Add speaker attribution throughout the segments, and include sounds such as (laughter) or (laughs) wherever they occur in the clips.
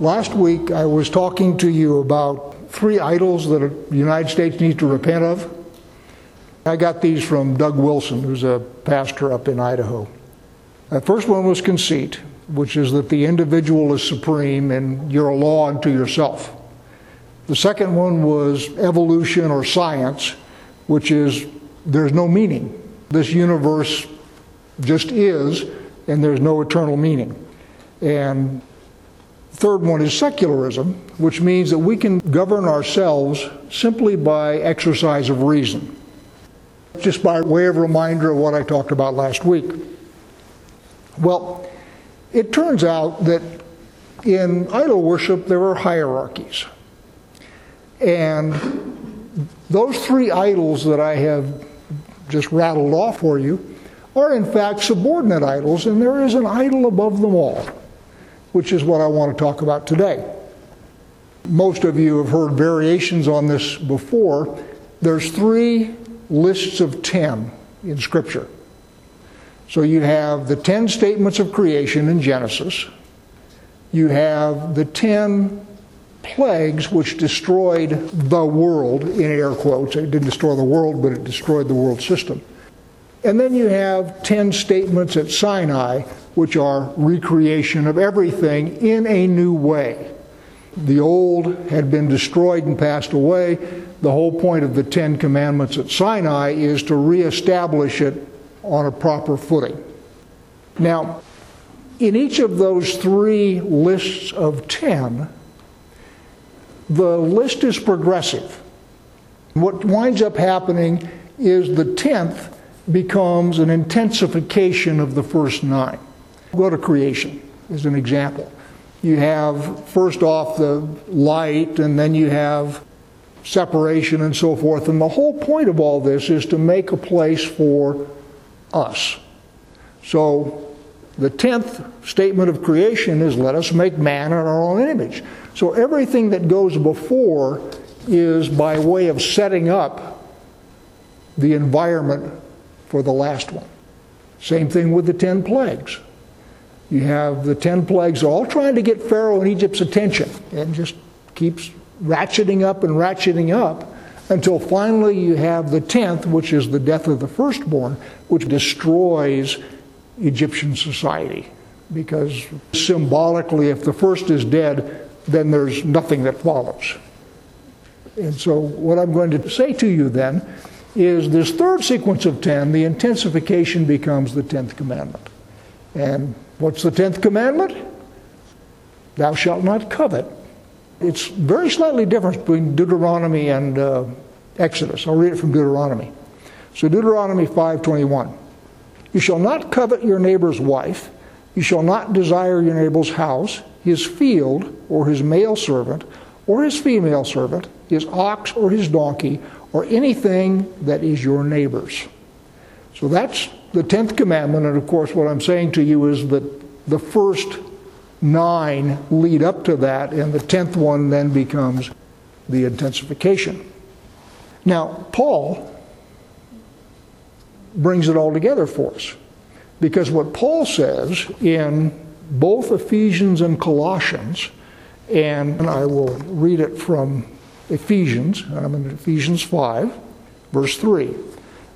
Speaker 1: Last week I was talking to you about three idols that the United States needs to repent of. I got these from Doug Wilson, who's a pastor up in Idaho. The first one was conceit, which is that the individual is supreme and you're a law unto yourself. The second one was evolution or science, which is there's no meaning. This universe just is, and there's no eternal meaning. And third one is secularism, which means that we can govern ourselves simply by exercise of reason. Just by way of reminder of what I talked about last week. Well, it turns out that in idol worship there are hierarchies. And those three idols that I have just rattled off for you are in fact subordinate idols, and there is an idol above them all which is what I want to talk about today. Most of you have heard variations on this before. There's three lists of 10 in Scripture. So you have the 10 statements of creation in Genesis. You have the 10 plagues which destroyed the world, in air quotes. It didn't destroy the world, but it destroyed the world system. And then you have 10 statements at Sinai which are recreation of everything in a new way. The old had been destroyed and passed away. The whole point of the Ten Commandments at Sinai is to reestablish it on a proper footing. Now, in each of those three lists of ten, the list is progressive. What winds up happening is the tenth becomes an intensification of the first nine. Go to creation as an example. You have, first off, the light, and then you have separation and so forth. And the whole point of all this is to make a place for us. So the tenth statement of creation is let us make man in our own image. So everything that goes before is by way of setting up the environment for the last one. Same thing with the ten plagues. You have the ten plagues all trying to get Pharaoh and Egypt's attention and just keeps ratcheting up and ratcheting up until finally you have the tenth, which is the death of the firstborn, which destroys Egyptian society. Because symbolically, if the first is dead, then there's nothing that follows. And so, what I'm going to say to you then is this third sequence of ten, the intensification becomes the tenth commandment. And What's the tenth commandment? Thou shalt not covet. It's very slightly different between Deuteronomy and uh, Exodus. I'll read it from Deuteronomy. So Deuteronomy 5:21. You shall not covet your neighbor's wife. You shall not desire your neighbor's house, his field, or his male servant, or his female servant, his ox or his donkey, or anything that is your neighbor's. So that's the 10th commandment, and of course, what I'm saying to you is that the first nine lead up to that, and the 10th one then becomes the intensification. Now, Paul brings it all together for us. Because what Paul says in both Ephesians and Colossians, and I will read it from Ephesians, I'm in Ephesians 5, verse 3.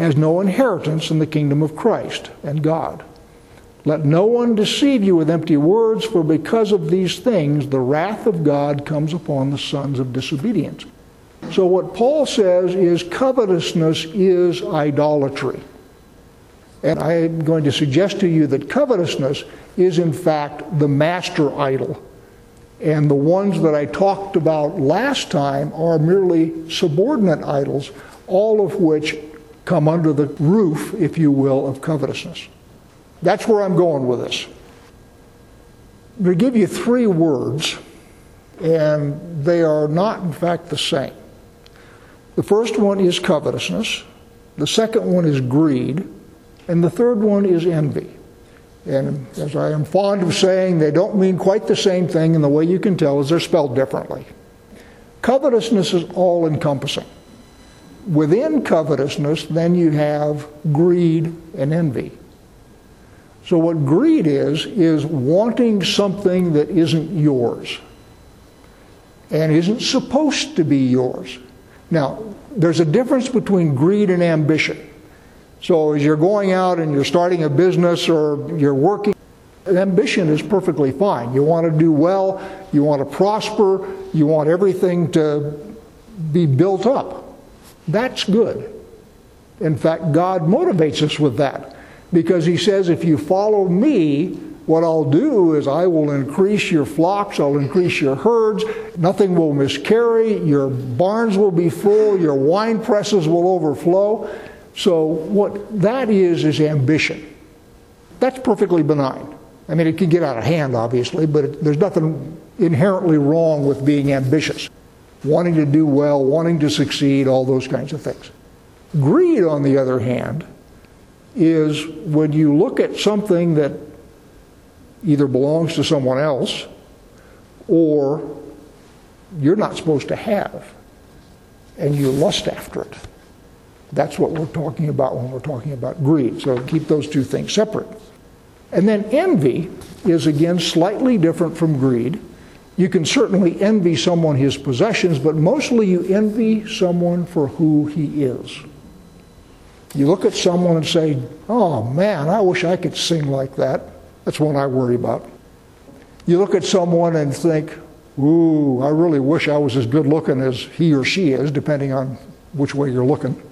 Speaker 1: has no inheritance in the kingdom of Christ and God. Let no one deceive you with empty words, for because of these things the wrath of God comes upon the sons of disobedience. So, what Paul says is covetousness is idolatry. And I'm going to suggest to you that covetousness is, in fact, the master idol. And the ones that I talked about last time are merely subordinate idols, all of which come under the roof, if you will, of covetousness. That's where I'm going with this. I'm going to give you three words and they are not, in fact, the same. The first one is covetousness, the second one is greed, and the third one is envy. And as I am fond of saying, they don't mean quite the same thing, and the way you can tell is they're spelled differently. Covetousness is all encompassing. Within covetousness, then you have greed and envy. So, what greed is, is wanting something that isn't yours and isn't supposed to be yours. Now, there's a difference between greed and ambition. So, as you're going out and you're starting a business or you're working, ambition is perfectly fine. You want to do well, you want to prosper, you want everything to be built up. That's good. In fact, God motivates us with that because He says, if you follow me, what I'll do is I will increase your flocks, I'll increase your herds, nothing will miscarry, your barns will be full, your wine presses will overflow. So, what that is, is ambition. That's perfectly benign. I mean, it can get out of hand, obviously, but it, there's nothing inherently wrong with being ambitious, wanting to do well, wanting to succeed, all those kinds of things. Greed, on the other hand, is when you look at something that either belongs to someone else or you're not supposed to have and you lust after it. That's what we're talking about when we're talking about greed. So keep those two things separate. And then envy is again slightly different from greed. You can certainly envy someone his possessions, but mostly you envy someone for who he is. You look at someone and say, Oh man, I wish I could sing like that. That's one I worry about. You look at someone and think, Ooh, I really wish I was as good looking as he or she is, depending on which way you're looking.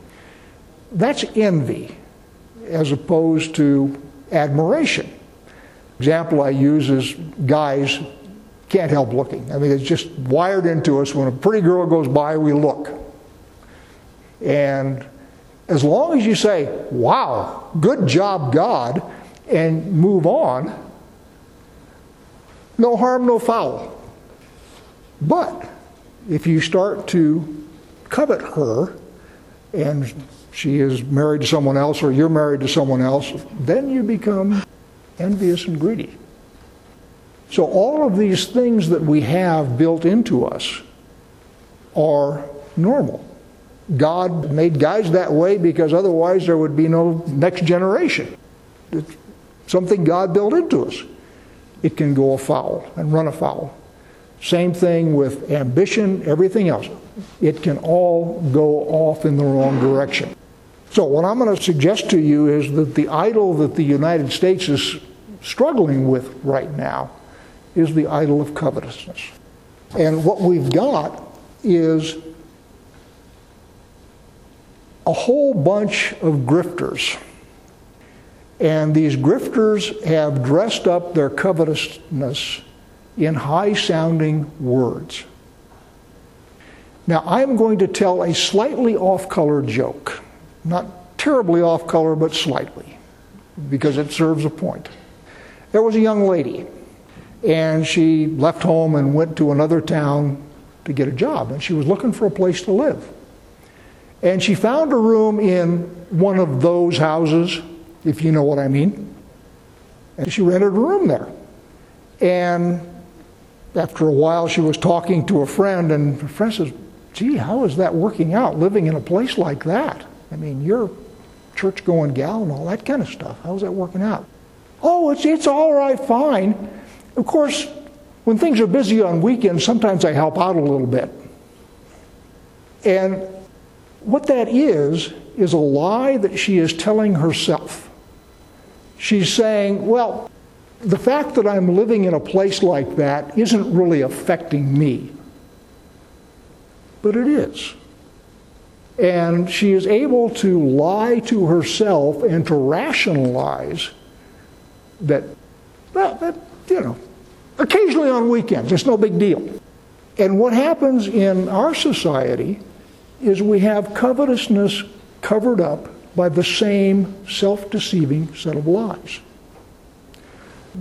Speaker 1: That's envy as opposed to admiration. Example I use is guys can't help looking. I mean, it's just wired into us. When a pretty girl goes by, we look. And as long as you say, wow, good job, God, and move on, no harm, no foul. But if you start to covet her and she is married to someone else or you're married to someone else, then you become envious and greedy. So, all of these things that we have built into us are normal. God made guys that way because otherwise there would be no next generation. It's something God built into us. It can go afoul and run afoul. Same thing with ambition, everything else. It can all go off in the wrong direction. So, what I'm going to suggest to you is that the idol that the United States is struggling with right now is the idol of covetousness. And what we've got is a whole bunch of grifters. And these grifters have dressed up their covetousness in high sounding words. Now, I'm going to tell a slightly off color joke. Not terribly off color, but slightly, because it serves a point. There was a young lady, and she left home and went to another town to get a job, and she was looking for a place to live. And she found a room in one of those houses, if you know what I mean. And she rented a room there. And after a while, she was talking to a friend, and her friend says, Gee, how is that working out, living in a place like that? I mean, you're church going gal and all that kind of stuff. How's that working out? Oh, it's, it's all right, fine. Of course, when things are busy on weekends, sometimes I help out a little bit. And what that is, is a lie that she is telling herself. She's saying, well, the fact that I'm living in a place like that isn't really affecting me. But it is. And she is able to lie to herself and to rationalize that, well, that, you know, occasionally on weekends, it's no big deal. And what happens in our society is we have covetousness covered up by the same self deceiving set of lies.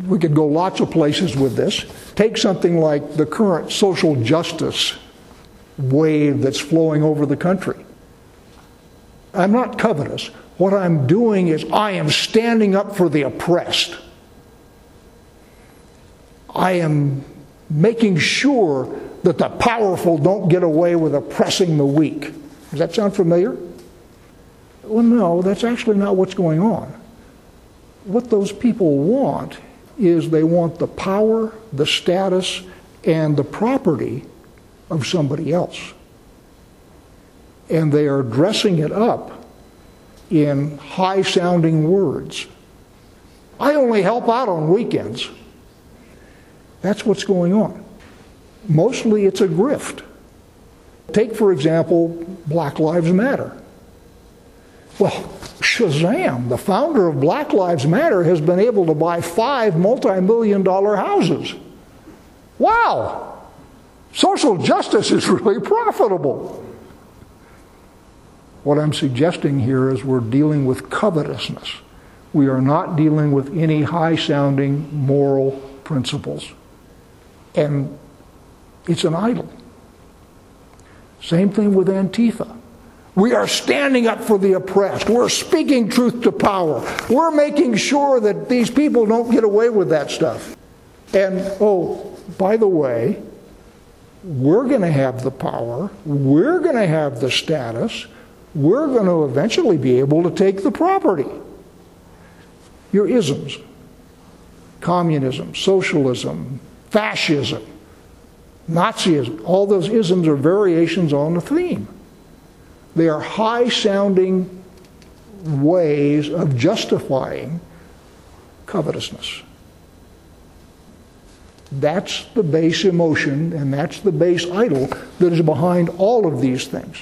Speaker 1: we could go lots of places with this. Take something like the current social justice wave that's flowing over the country. I'm not covetous. What I'm doing is I am standing up for the oppressed. I am making sure that the powerful don't get away with oppressing the weak. Does that sound familiar? Well, no, that's actually not what's going on. What those people want is they want the power, the status, and the property of somebody else. And they are dressing it up in high sounding words. I only help out on weekends. That's what's going on. Mostly it's a grift. Take, for example, Black Lives Matter. Well, Shazam, the founder of Black Lives Matter has been able to buy five multi million dollar houses. Wow! Social justice is (laughs) really profitable. What I'm suggesting here is we're dealing with covetousness. We are not dealing with any high sounding moral principles. And it's an idol. Same thing with Antifa. We are standing up for the oppressed. We're speaking truth to power. We're making sure that these people don't get away with that stuff. And oh, by the way, we're going to have the power, we're going to have the status, we're going to eventually be able to take the property. Your isms communism, socialism, fascism, Nazism, all those isms are variations on the theme. They are high sounding ways of justifying covetousness. That's the base emotion and that's the base idol that is behind all of these things.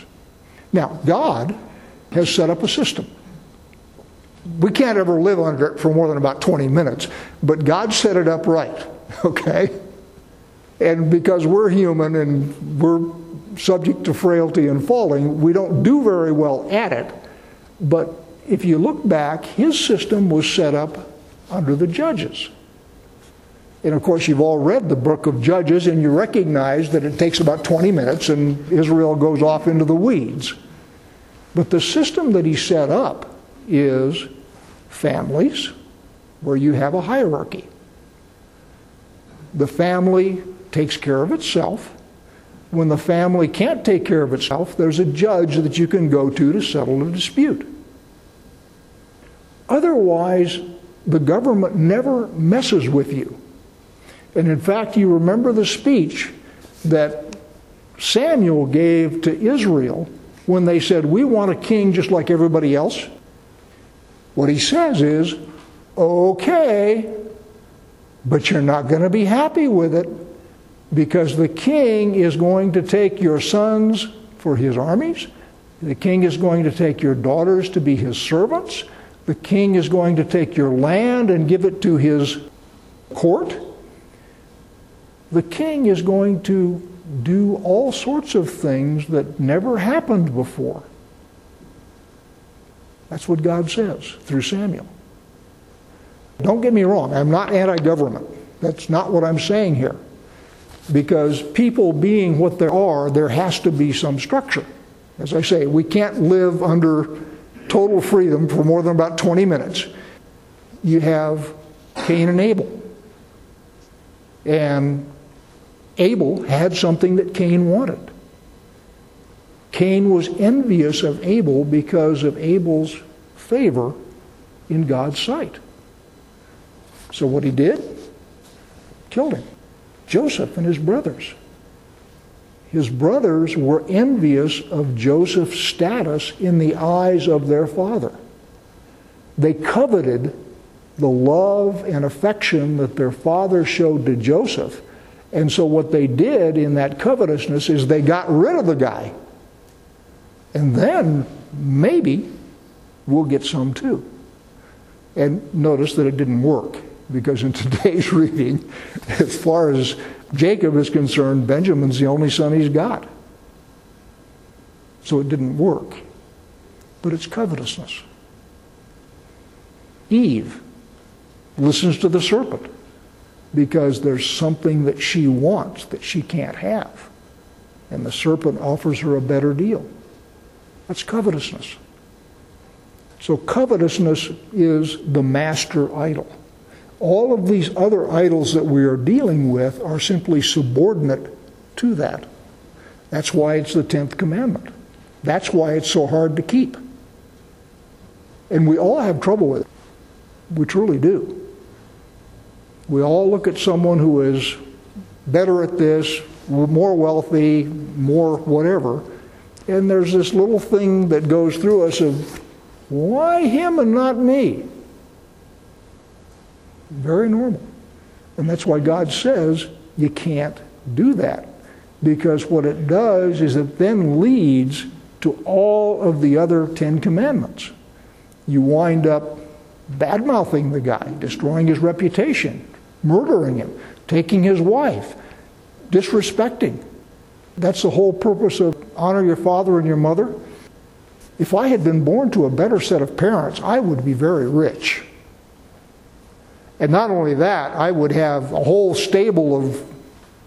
Speaker 1: Now, God has set up a system. We can't ever live under it for more than about 20 minutes, but God set it up right, (laughs) okay? And because we're human and we're subject to frailty and falling, we don't do very well at it. But if you look back, his system was set up under the judges. And of course, you've all read the book of Judges, and you recognize that it takes about 20 minutes and Israel goes off into the weeds. But the system that he set up is families where you have a hierarchy. The family takes care of itself when the family can't take care of itself, there's a judge that you can go to to settle a dispute. Otherwise, the government never messes with you. And in fact, you remember the speech that Samuel gave to Israel when they said, We want a king just like everybody else. What he says is, Okay, but you're not going to be happy with it because the king is going to take your sons for his armies. The king is going to take your daughters to be his servants. The king is going to take your land and give it to his court. The king is going to do all sorts of things that never happened before. That's what God says through Samuel. Don't get me wrong, I'm not anti government. That's not what I'm saying here. Because people being what they are, there has to be some structure. As I say, we can't live under total freedom for more than about 20 minutes. You have Cain and Abel. And Abel had something that Cain wanted. Cain was envious of Abel because of Abel's favor in God's sight. So what he did? Killed him. Joseph and his brothers. His brothers were envious of Joseph's status in the eyes of their father. They coveted the love and affection that their father showed to Joseph. And so, what they did in that covetousness is they got rid of the guy. And then maybe we'll get some too. And notice that it didn't work because in (laughs) today's reading, as far as Jacob is concerned, Benjamin's the only son he's got. So it didn't work. But it's covetousness. Eve listens to the serpent. because there's something that she wants that she can't have. And the serpent offers her a better deal. That's covetousness. So, covetousness is the master idol. All of these other idols that we are dealing with are simply subordinate to that. That's why it's the 10th commandment. That's why it's so hard to keep. And we all have trouble with it. We truly do. We all look at someone who is better at this, more wealthy, more whatever, and there's this little thing that goes through us of, why him and not me? Very normal. And that's why God says you can't do that. Because what it does is it then leads to all of the other Ten Commandments. You wind up bad mouthing the guy, destroying his reputation, murdering him, taking his wife, disrespecting. That's the whole purpose of honor your father and your mother. If I had been born to a better set of parents, I would be very rich. And not only that, I would have a whole stable of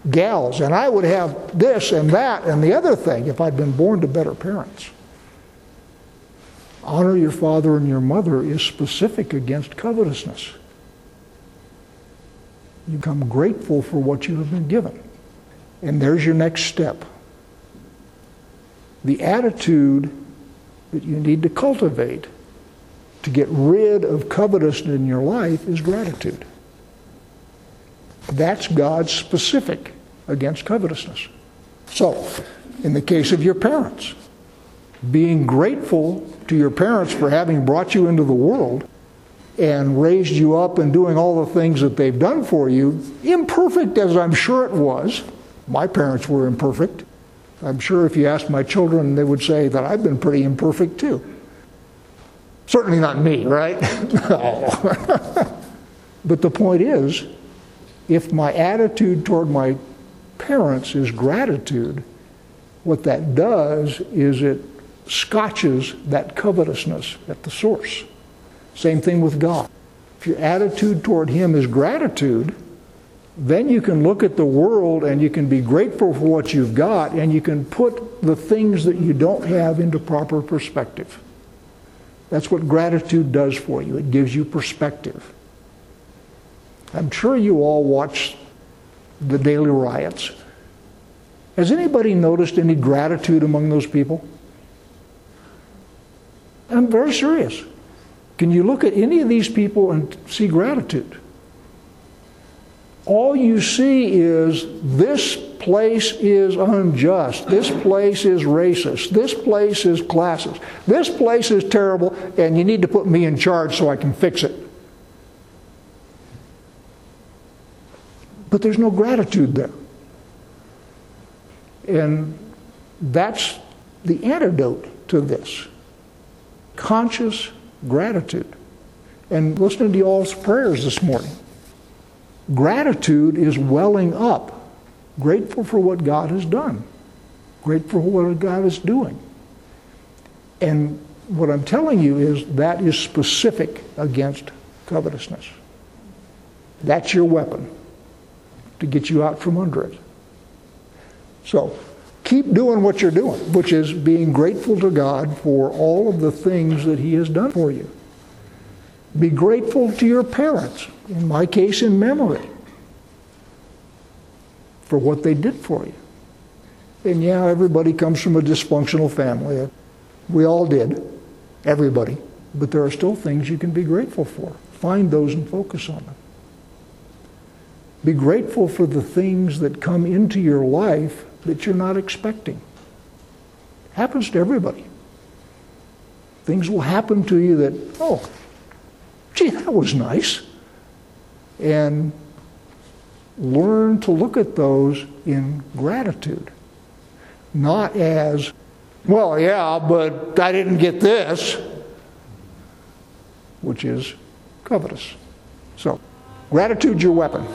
Speaker 1: gals, and I would have this and that and the other thing if I'd been born to better parents. Honor your father and your mother is specific against covetousness. You become grateful for what you have been given. And there's your next step. The attitude that you need to cultivate to get rid of covetousness in your life is gratitude. That's God's specific against covetousness. So, in the case of your parents, being grateful to your parents for having brought you into the world and raised you up and doing all the things that they've done for you, imperfect as I'm sure it was. My parents were imperfect. I'm sure if you asked my children, they would say that I've been pretty imperfect too. Certainly not me, right? (laughs) no. but the point is, if my attitude toward my parents is gratitude, what that does is it scotches that covetousness at the source. Same thing with God. If your attitude toward Him is gratitude, then you can look at the world and you can be grateful for what you've got and you can put the things that you don't have into proper perspective. That's what gratitude does for you. It gives you perspective. I'm sure you all watch the daily riots. Has anybody noticed any gratitude among those people? I'm very serious. Can you look at any of these people and see gratitude? All you see is this place is unjust. This place is racist. This place is classist. This place is terrible, and you need to put me in charge so I can fix it. But there's no gratitude there. And that's the antidote to this conscious gratitude. And listening to y'all's prayers this morning, gratitude is welling up, grateful for what God has done, grateful for what God is doing. And what I'm telling you is that is specific against covetousness. That's your weapon to get you out from under it. So keep doing what you're doing, which is being grateful to God for all of the things that He has done for you. Be grateful to your parents, in my case, in memory, for what they did for you. And yeah, everybody comes from a dysfunctional family. We all did, everybody. But there are still things you can be grateful for. Find those and focus on them. Be grateful for the things that come into your life that you're not expecting. Happens to everybody. Things will happen to you that, oh, gee, that was nice. And learn to look at those in gratitude, not as, well, yeah, but I didn't get this, which is covetous. So, gratitude's your weapon.